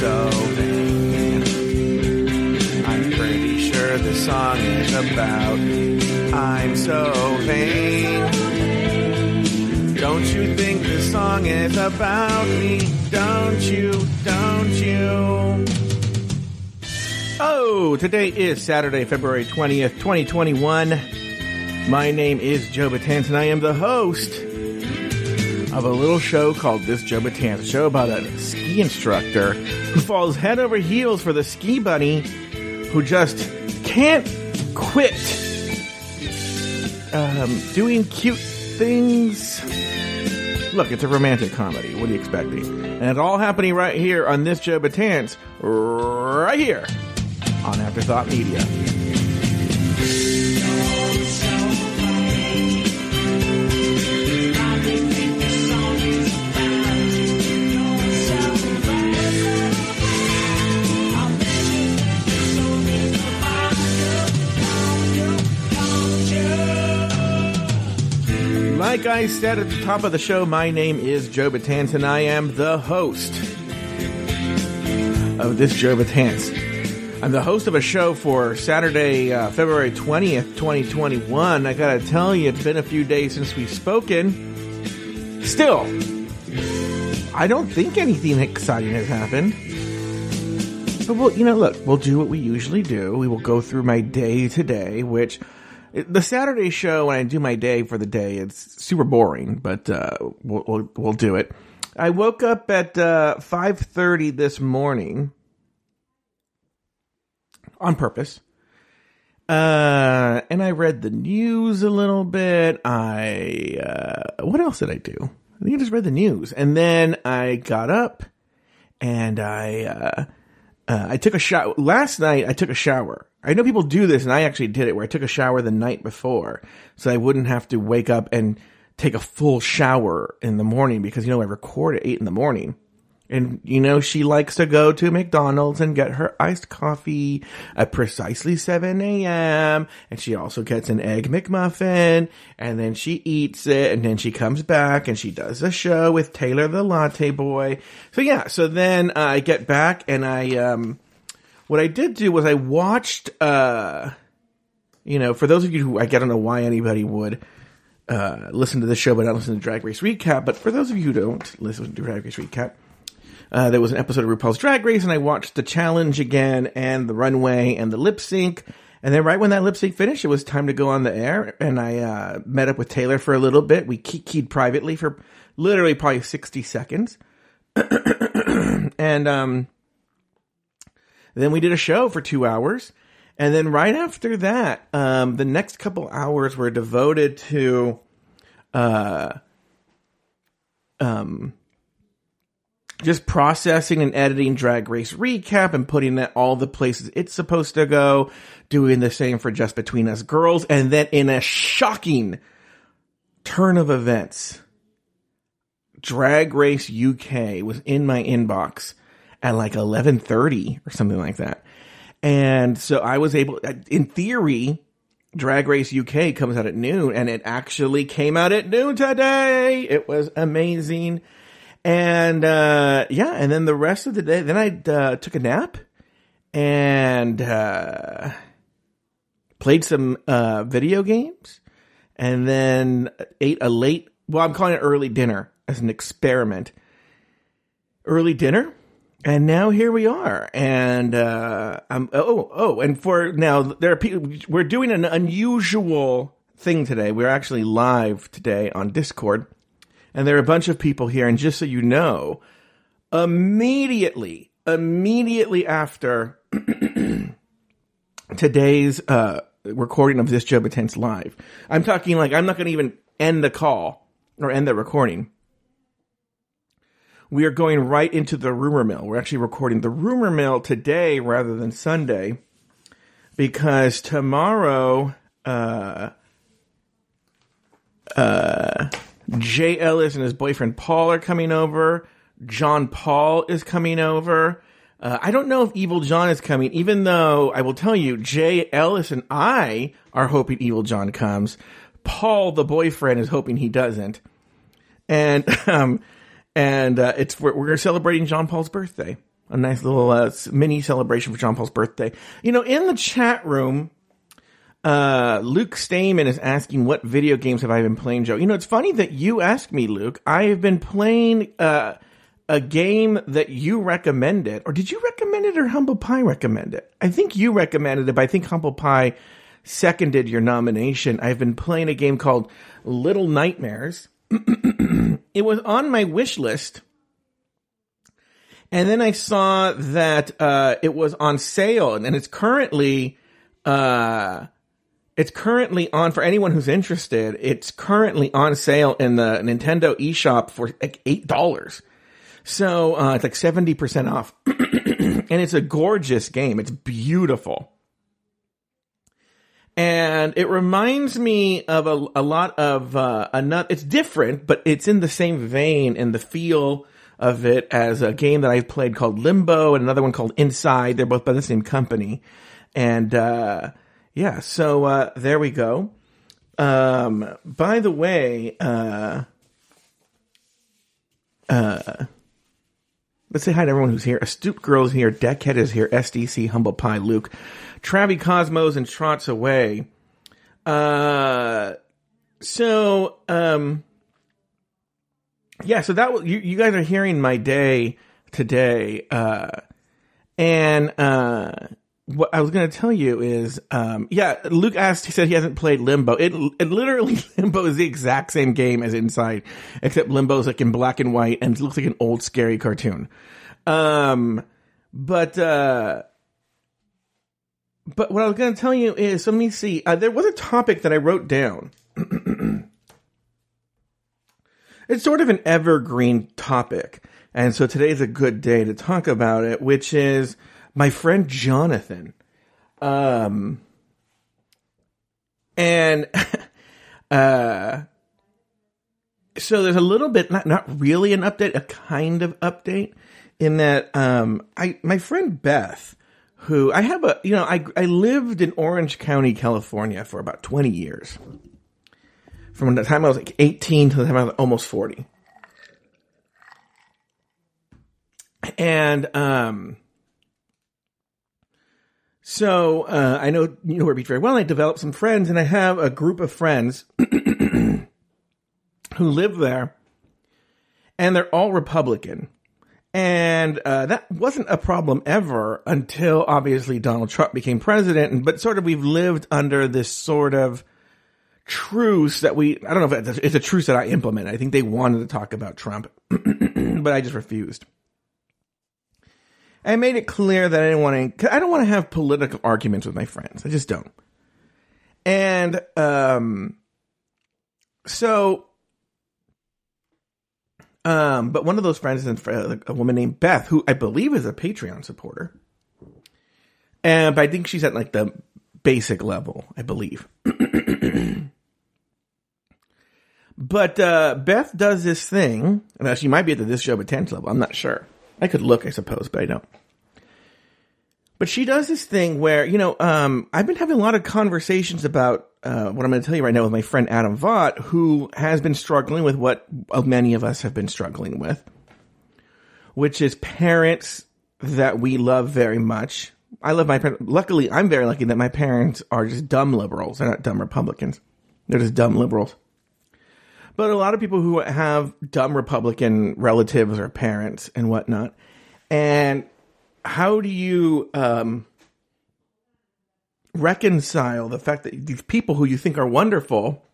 so vain. I'm pretty sure the song is about I'm so vain. Don't you think this song is about me? Don't you? Don't you? Oh, today is Saturday, February 20th, 2021. My name is Joe Betance, and I am the host of a little show called This Joe Betance, a show about a ski instructor who falls head over heels for the ski bunny who just can't quit um, doing cute things. Look, it's a romantic comedy. What are you expecting? And it's all happening right here on This Joe Betance, right here on Afterthought Media. Like I said at the top of the show, my name is Joe Betance, and I am the host of this Joe Betance. I'm the host of a show for Saturday, uh, February 20th, 2021. I gotta tell you, it's been a few days since we've spoken. Still, I don't think anything exciting has happened. But we'll, you know, look, we'll do what we usually do. We will go through my day today, which the Saturday show when I do my day for the day, it's super boring, but uh, we'll, we'll, we'll do it. I woke up at uh, 5:30 this morning on purpose. Uh, and I read the news a little bit. I uh, what else did I do? I think I just read the news, and then I got up and I uh, I took a shower last night. I took a shower. I know people do this, and I actually did it where I took a shower the night before, so I wouldn't have to wake up and take a full shower in the morning because you know I record at eight in the morning. And, you know, she likes to go to McDonald's and get her iced coffee at precisely 7 a.m. And she also gets an egg McMuffin and then she eats it and then she comes back and she does a show with Taylor the Latte Boy. So yeah, so then uh, I get back and I, um, what I did do was I watched, uh, you know, for those of you who, I don't know why anybody would, uh, listen to the show but not listen to Drag Race Recap, but for those of you who don't listen to Drag Race Recap, uh, there was an episode of RuPaul's Drag Race, and I watched the challenge again, and the runway, and the lip sync. And then right when that lip sync finished, it was time to go on the air, and I uh, met up with Taylor for a little bit. We keyed privately for literally probably sixty seconds, and um, then we did a show for two hours. And then right after that, um, the next couple hours were devoted to, uh, um, just processing and editing Drag Race recap and putting it all the places it's supposed to go, doing the same for Just Between Us Girls, and then in a shocking turn of events, Drag Race UK was in my inbox at like 11:30 or something like that. And so I was able in theory Drag Race UK comes out at noon and it actually came out at noon today. It was amazing. And uh, yeah, and then the rest of the day, then I uh, took a nap and uh, played some uh, video games, and then ate a late. Well, I'm calling it early dinner as an experiment. Early dinner, and now here we are. And uh, I'm oh oh, and for now there are people. We're doing an unusual thing today. We're actually live today on Discord and there are a bunch of people here. And just so you know, immediately, immediately after today's uh, recording of this Joe Betance live, I'm talking like I'm not going to even end the call or end the recording. We are going right into the rumor mill. We're actually recording the rumor mill today rather than Sunday because tomorrow, uh, uh, Jay Ellis and his boyfriend Paul are coming over. John Paul is coming over. Uh, I don't know if Evil John is coming, even though I will tell you, Jay Ellis and I are hoping Evil John comes. Paul, the boyfriend, is hoping he doesn't. And, um, and, uh, it's, we're, we're celebrating John Paul's birthday. a nice little uh, mini celebration for John Paul's birthday. You know, in the chat room, uh, Luke Stamen is asking, what video games have I been playing, Joe? You know, it's funny that you ask me, Luke. I have been playing, uh, a game that you recommended, or did you recommend it or Humble Pie recommend it? I think you recommended it, but I think Humble Pie seconded your nomination. I've been playing a game called Little Nightmares. it was on my wish list. And then I saw that uh, it was on sale, and it's currently uh, it's currently on for anyone who's interested. It's currently on sale in the Nintendo eShop for like eight dollars. So uh, it's like seventy percent off, and it's a gorgeous game. It's beautiful and it reminds me of a, a lot of uh, another. It's different, but it's in the same vein and the feel of it as a game that I've played called Limbo and another one called Inside. They're both by the same company, and uh, yeah, so uh, there we go. Um, by the way, uh, uh, let's say hi to everyone who's here. Astute Girl is here. Deckhead is here. SDC Humble Pie Luke. Travi Cosmos and Trots Away. Uh, so, um, yeah, so that you, you guys are hearing my day today. Uh, and, uh, what I was going to tell you is, um, yeah, Luke asked, he said he hasn't played Limbo. It, it literally, Limbo is the exact same game as Inside, except Limbo is like in black and white and it looks like an old scary cartoon. Um, but, uh, but what I was going to tell you is, let me see. Uh, there was a topic that I wrote down. it's sort of an evergreen topic. And so today is a good day to talk about it, which is my friend Jonathan. Um, and, uh, so there's a little bit, not, not really an update, a kind of update in that, um, I, my friend Beth, who I have a, you know, I, I lived in Orange County, California for about 20 years. From the time I was like 18 to the time I was almost 40. And, um, so, uh, I know Newport Beach very well. I developed some friends and I have a group of friends who live there and they're all Republican. And uh, that wasn't a problem ever until obviously Donald Trump became president. But sort of we've lived under this sort of truce that we, I don't know if it's a, it's a truce that I implement. I think they wanted to talk about Trump, but I just refused. I made it clear that I didn't want to, I don't want to have political arguments with my friends. I just don't. And, um, so um, but one of those friends is a woman named Beth, who I believe is a Patreon supporter. And but I think she's at like the basic level, I believe. but uh, Beth does this thing, and she might be at the this show but 10 level. I'm not sure. I could look, I suppose, but I don't. But she does this thing where, you know, um, I've been having a lot of conversations about uh, what I'm going to tell you right now with my friend Adam Vaught, who has been struggling with what many of us have been struggling with, which is parents that we love very much. I love my parents. Luckily, I'm very lucky that my parents are just dumb liberals. They're not dumb Republicans. They're just dumb liberals. But a lot of people who have dumb Republican relatives or parents and whatnot. And how do you um, reconcile the fact that these people who you think are wonderful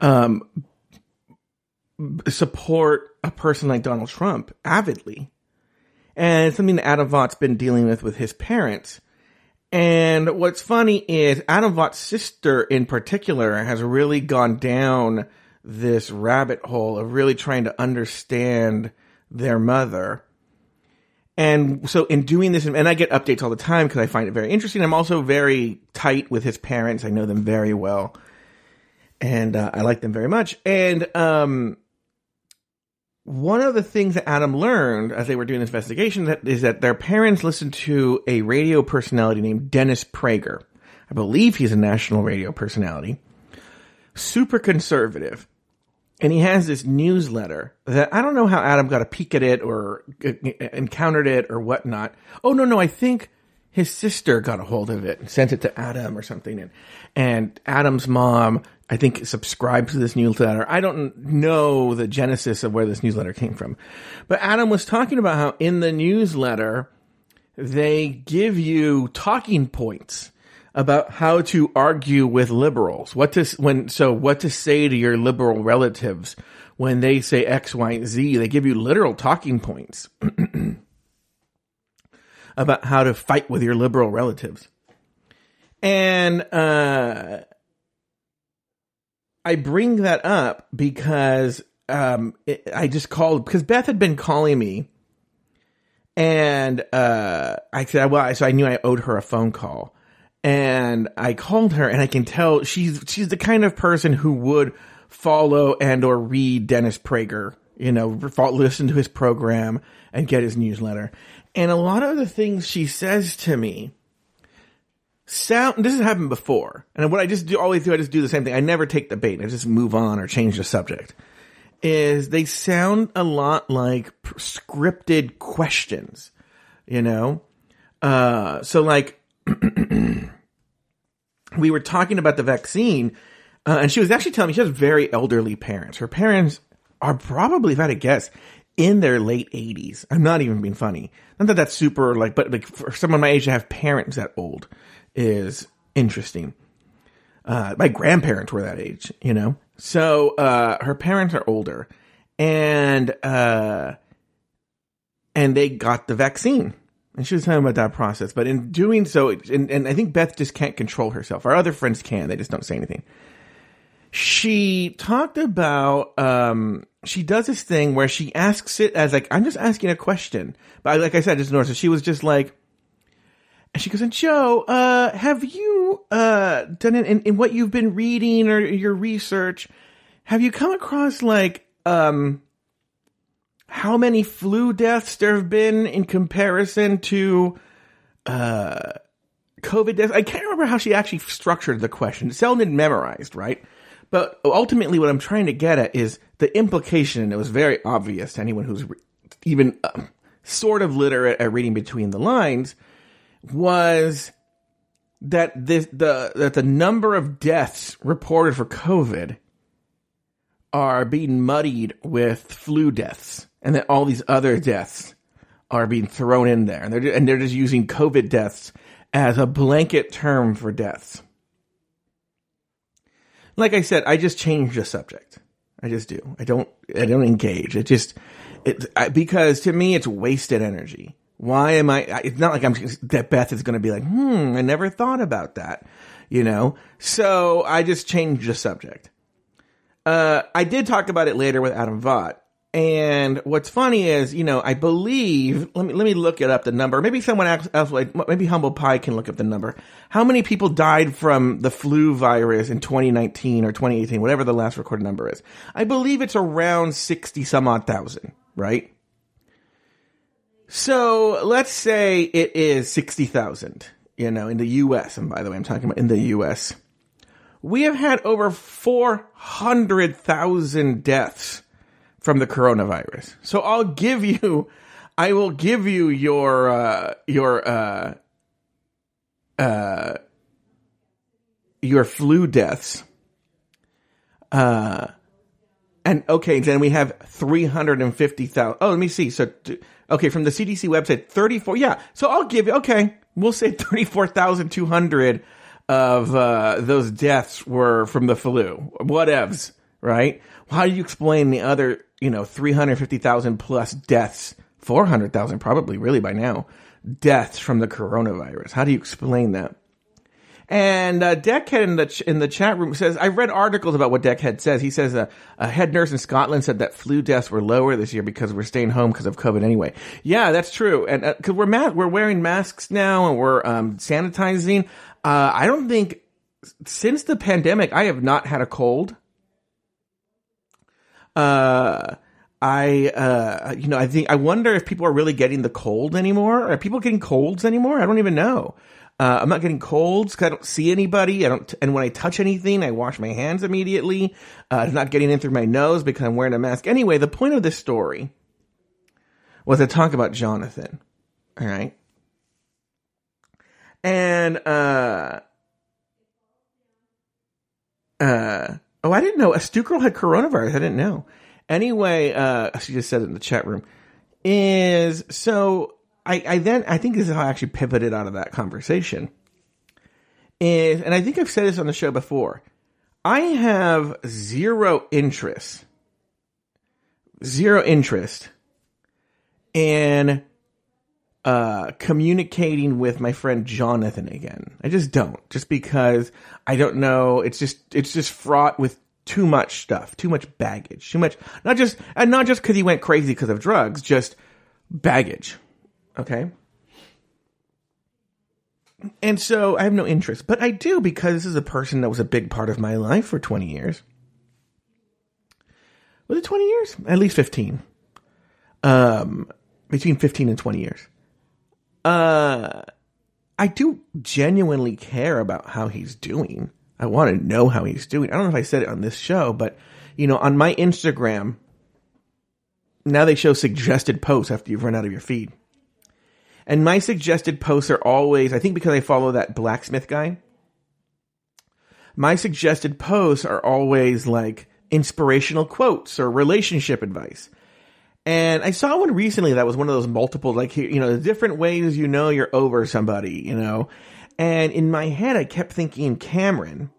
um, support a person like Donald Trump avidly? And it's something that Adam Vaught's been dealing with with his parents. And what's funny is Adam Vaught's sister in particular has really gone down this rabbit hole of really trying to understand their mother and so in doing this, and I get updates all the time because I find it very interesting. I'm also very tight with his parents. I know them very well and uh, I like them very much. And, um, one of the things that Adam learned as they were doing this investigation that is that their parents listened to a radio personality named Dennis Prager. I believe he's a national radio personality. Super conservative. and he has this newsletter that I don't know how Adam got a peek at it or uh, encountered it or whatnot. Oh no, no, I think his sister got a hold of it and sent it to Adam or something. And, and Adam's mom, I think, subscribes to this newsletter. I don't know the genesis of where this newsletter came from, but Adam was talking about how in the newsletter, they give you talking points about how to argue with liberals. What to when so what to say to your liberal relatives when they say X, Y, Z. They give you literal talking points about how to fight with your liberal relatives. And uh, I bring that up because um, it, I just called because Beth had been calling me, and uh, I said, "Well," so I knew I owed her a phone call and I called her and I can tell she's she's the kind of person who would follow and or read Dennis Prager, you know, listen to his program and get his newsletter. And a lot of the things she says to me sound this has happened before. And what I just do always do I just do the same thing. I never take the bait. I just move on or change the subject. Is they sound a lot like scripted questions, you know? Uh so like we were talking about the vaccine, uh, and she was actually telling me she has very elderly parents. Her parents are probably, if I had to guess, in their late 80s. I'm not even being funny. Not that that's super like, but like for someone my age to have parents that old is interesting. Uh, my grandparents were that age, you know? So, uh, her parents are older and, uh, and they got the vaccine. And she was talking about that process. But in doing so, and, and I think Beth just can't control herself. Our other friends can, they just don't say anything. She talked about, um, she does this thing where she asks it as like, I'm just asking a question. But like I said, just noticed, so she was just like, and she goes, and Joe, uh, have you, uh, done it in, in what you've been reading or your research? Have you come across like, um, how many flu deaths there have been in comparison to uh, COVID deaths. I can't remember how she actually structured the question. It memorized, right? But ultimately, what I'm trying to get at is the implication, and it was very obvious to anyone who's re- even uh, sort of literate at reading between the lines, was that this, the that the number of deaths reported for COVID are being muddied with flu deaths and that all these other deaths are being thrown in there, and they're and they're just using COVID deaths as a blanket term for deaths. Like I said, I just change the subject. I just do. I don't. I don't engage. It just it I, because to me it's wasted energy. Why am I? It's not like I'm that Beth is going to be like, hmm, I never thought about that, you know. So I just changed the subject. Uh, I did talk about it later with Adam Vaught, and what's funny is, you know, I believe, let me, let me look it up the number. Maybe someone else, like, maybe Humble Pie can look up the number. How many people died from the flu virus in 2019 or 2018, whatever the last recorded number is? I believe it's around 60 some odd thousand, right? So let's say it is 60,000, you know, in the US. And by the way, I'm talking about in the US. We have had over 400,000 deaths from the coronavirus. So I'll give you, I will give you your, uh, your, uh, uh, your flu deaths. Uh, and okay, then we have 350,000. Oh, let me see. So, okay, from the CDC website, 34. Yeah. So I'll give you, okay, we'll say 34,200 of, uh, those deaths were from the flu. Whatevs, right? How do you explain the other you know, 350,000 plus deaths, 400,000 probably really by now, deaths from the coronavirus. How do you explain that? And uh, Deckhead in the ch- in the chat room says, I've read articles about what Deckhead says. He says uh, a head nurse in Scotland said that flu deaths were lower this year because we're staying home because of COVID anyway. Yeah, that's true. And because uh, we're ma- we're wearing masks now and we're um, sanitizing. Uh, I don't think since the pandemic I have not had a cold. Uh, I, uh, you know, I think, I wonder if people are really getting the cold anymore. Are people getting colds anymore? I don't even know. Uh, I'm not getting colds because I don't see anybody. I don't, and when I touch anything, I wash my hands immediately. Uh, it's not getting in through my nose because I'm wearing a mask. Anyway, the point of this story was to talk about Jonathan. All right. And, uh, uh, oh, I didn't know. Astute Girl had coronavirus. I didn't know. Anyway, uh, she just said it in the chat room. Is so I, I then I think this is how I actually pivoted out of that conversation. Is and I think I've said this on the show before. I have zero interest, zero interest in uh, communicating with my friend Jonathan again. I just don't, just because I don't know. It's just it's just fraught with too much stuff, too much baggage, too much. Not just and not just because he went crazy because of drugs, just baggage. Okay. And so I have no interest, but I do because this is a person that was a big part of my life for 20 years. Was it 20 years? At least 15. Um, between 15 and 20 years. Uh, I do genuinely care about how he's doing. I want to know how he's doing. I don't know if I said it on this show, but you know, on my Instagram, now they show suggested posts after you've run out of your feed. And my suggested posts are always, I think because I follow that blacksmith guy, my suggested posts are always like inspirational quotes or relationship advice. And I saw one recently that was one of those multiple, like, you know, different ways you know you're over somebody, you know. And in my head, I kept thinking Cameron.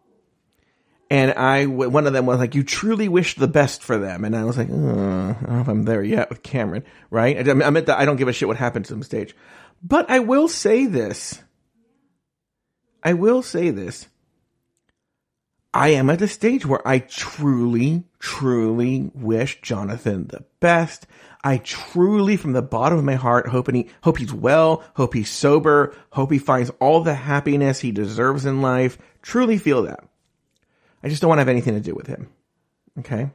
And I, one of them was like, you truly wish the best for them. And I was like, uh, I don't know if I'm there yet with Cameron, right? I'm at the, I don't give a shit what happens to him stage. But I will say this. I will say this. I am at the stage where I truly, truly wish Jonathan the best. I truly, from the bottom of my heart, hope he, hope he's well, hope he's sober, hope he finds all the happiness he deserves in life. Truly feel that. I just don't want to have anything to do with him. Okay.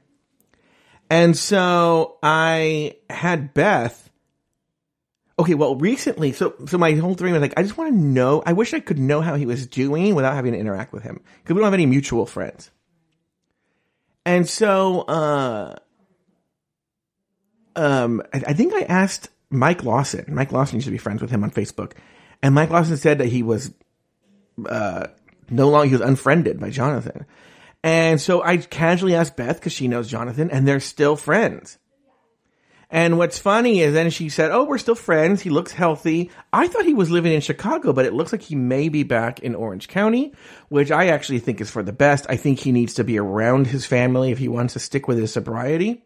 And so I had Beth Okay, well, recently, so so my whole thing was like, I just want to know. I wish I could know how he was doing without having to interact with him because we don't have any mutual friends. And so, uh, um, I, I think I asked Mike Lawson. Mike Lawson used to be friends with him on Facebook, and Mike Lawson said that he was, uh, no longer he was unfriended by Jonathan. And so I casually asked Beth because she knows Jonathan, and they're still friends. And what's funny is then she said, Oh, we're still friends. He looks healthy. I thought he was living in Chicago, but it looks like he may be back in Orange County, which I actually think is for the best. I think he needs to be around his family if he wants to stick with his sobriety.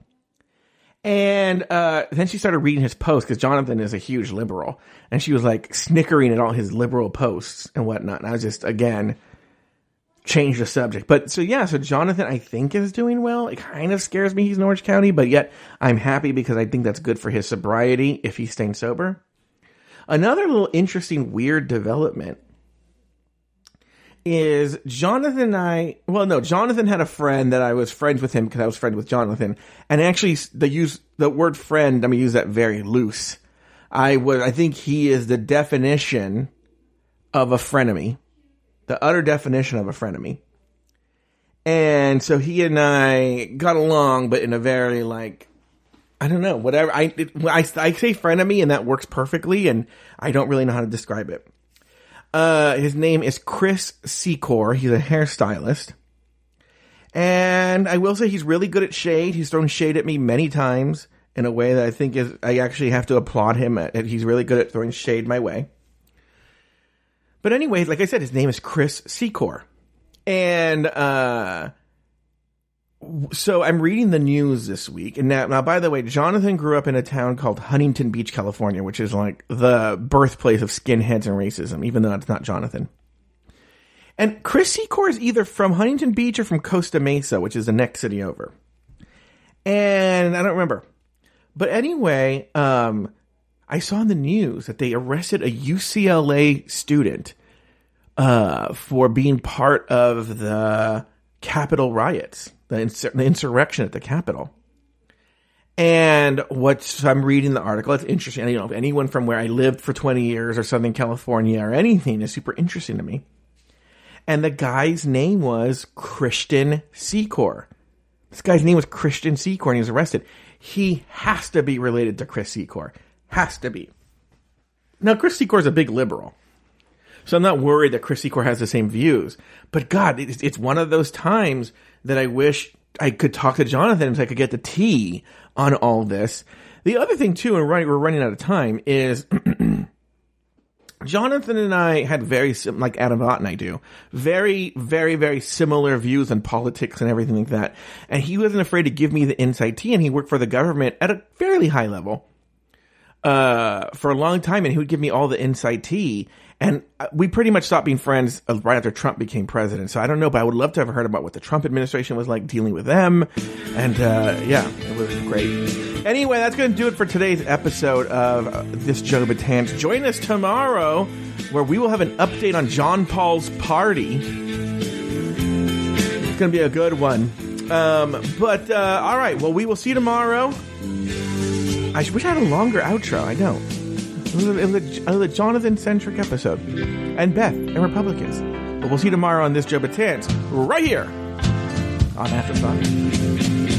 And uh, then she started reading his posts because Jonathan is a huge liberal. And she was like snickering at all his liberal posts and whatnot. And I was just, again, change the subject. But so yeah, so Jonathan I think is doing well. It kind of scares me he's in Orange County, but yet I'm happy because I think that's good for his sobriety if he's staying sober. Another little interesting weird development is Jonathan and I well no, Jonathan had a friend that I was friends with him because I was friends with Jonathan. And actually the use the word friend, I'm mean, use that very loose. I was I think he is the definition of a frenemy the utter definition of a frenemy. And so he and I got along, but in a very like, I don't know, whatever. I, it, I, I say frenemy and that works perfectly and I don't really know how to describe it. Uh, his name is Chris Secor. He's a hairstylist. And I will say he's really good at shade. He's thrown shade at me many times in a way that I think is, I actually have to applaud him at, he's really good at throwing shade my way. But anyway, like I said, his name is Chris Secor. And, uh, so I'm reading the news this week. And now, now, by the way, Jonathan grew up in a town called Huntington Beach, California, which is like the birthplace of skinheads and racism, even though it's not Jonathan. And Chris Secor is either from Huntington Beach or from Costa Mesa, which is the next city over. And I don't remember. But anyway, um, I saw in the news that they arrested a UCLA student uh, for being part of the Capitol riots, the, insur- the insurrection at the Capitol. And what so I'm reading the article, it's interesting. You know, anyone from where I lived for 20 years or Southern California or anything is super interesting to me. And the guy's name was Christian Secor. This guy's name was Christian Secor and he was arrested. He has to be related to Chris Secor. Has to be. Now, Chris Secor is a big liberal. So I'm not worried that Chris Secor has the same views. But God, it's, it's one of those times that I wish I could talk to Jonathan so I could get the tea on all this. The other thing too, and we're running out of time, is Jonathan and I had very, like Adam Ott and I do, very, very, very similar views on politics and everything like that. And he wasn't afraid to give me the inside tea, and he worked for the government at a fairly high level uh, for a long time, and he would give me all the inside tea. And uh, we pretty much stopped being friends uh, right after Trump became president. So I don't know, but I would love to have heard about what the Trump administration was like dealing with them. And uh, yeah, it was great. Anyway, that's going to do it for today's episode of this Joe Betance. Join us tomorrow where we will have an update on John Paul's party. It's going to be a good one. Um, but uh, all right, well, we will see you tomorrow. I wish I had a longer outro. I don't. It was a, Jonathan centric episode. And Beth and Republicans. But we'll see you tomorrow on this Joe Betance right here on Afterthought.